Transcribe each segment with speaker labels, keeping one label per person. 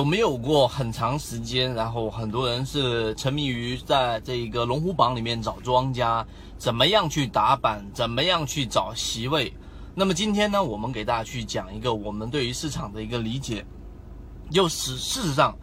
Speaker 1: 有没有过很长时间，然后很多人是沉迷于在这个龙虎榜里面找庄家，怎么样去打板，怎么样去找席位？那么今天呢，我们给大家去讲一个我们对于市场的一个理解，就是事实上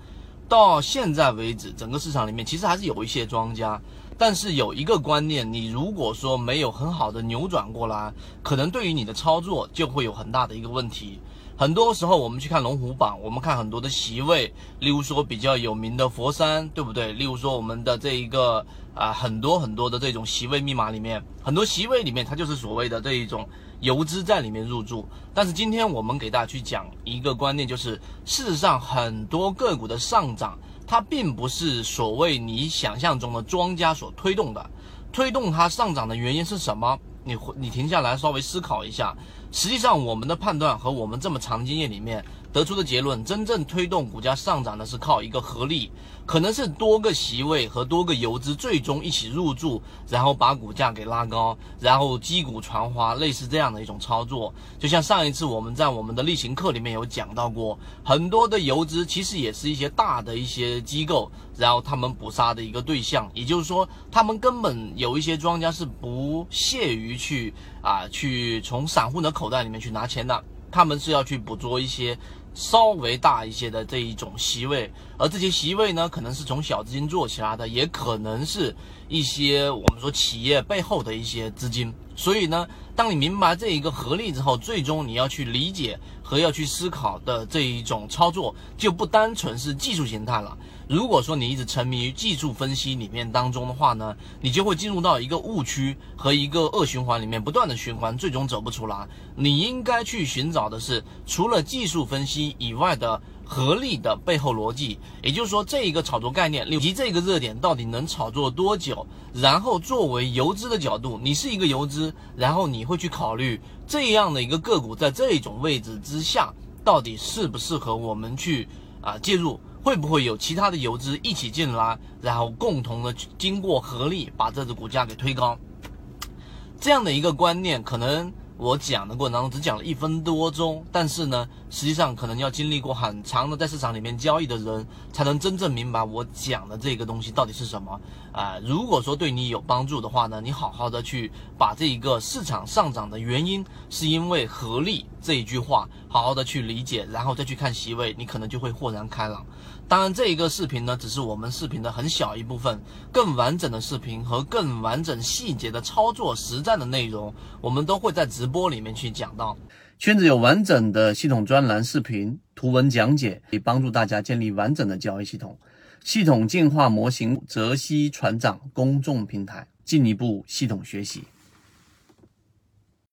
Speaker 1: 到现在为止，整个市场里面其实还是有一些庄家，但是有一个观念，你如果说没有很好的扭转过来，可能对于你的操作就会有很大的一个问题。很多时候我们去看龙虎榜，我们看很多的席位，例如说比较有名的佛山，对不对？例如说我们的这一个啊，很多很多的这种席位密码里面，很多席位里面它就是所谓的这一种游资在里面入驻。但是今天我们给大家去讲一个观念，就是事实上很多个股的上涨，它并不是所谓你想象中的庄家所推动的，推动它上涨的原因是什么？你你停下来稍微思考一下，实际上我们的判断和我们这么长经验里面得出的结论，真正推动股价上涨的是靠一个合力，可能是多个席位和多个游资最终一起入驻，然后把股价给拉高，然后击鼓传花，类似这样的一种操作。就像上一次我们在我们的例行课里面有讲到过，很多的游资其实也是一些大的一些机构，然后他们捕杀的一个对象，也就是说，他们根本有一些庄家是不屑于。去啊，去从散户的口袋里面去拿钱的，他们是要去捕捉一些稍微大一些的这一种席位，而这些席位呢，可能是从小资金做起来的，也可能是一些我们说企业背后的一些资金。所以呢，当你明白这一个合力之后，最终你要去理解和要去思考的这一种操作，就不单纯是技术形态了。如果说你一直沉迷于技术分析里面当中的话呢，你就会进入到一个误区和一个恶循环里面，不断的循环，最终走不出来。你应该去寻找的是除了技术分析以外的。合力的背后逻辑，也就是说，这一个炒作概念以及这个热点到底能炒作多久？然后作为游资的角度，你是一个游资，然后你会去考虑这样的一个个股在这种位置之下，到底适不适合我们去啊介入？会不会有其他的游资一起进来，然后共同的经过合力把这只股价给推高？这样的一个观念可能。我讲的过程当中只讲了一分多钟，但是呢，实际上可能要经历过很长的在市场里面交易的人，才能真正明白我讲的这个东西到底是什么啊。如果说对你有帮助的话呢，你好好的去把这一个市场上涨的原因是因为合力这一句话，好好的去理解，然后再去看席位，你可能就会豁然开朗。当然，这一个视频呢，只是我们视频的很小一部分，更完整的视频和更完整细节的操作实战的内容，我们都会在直播里面去讲到。圈子有完整的系统专栏视频、图文讲解，可以帮助大家建立完整的交易系统。系统进化模型，泽西船长公众平台，进一步系统学习。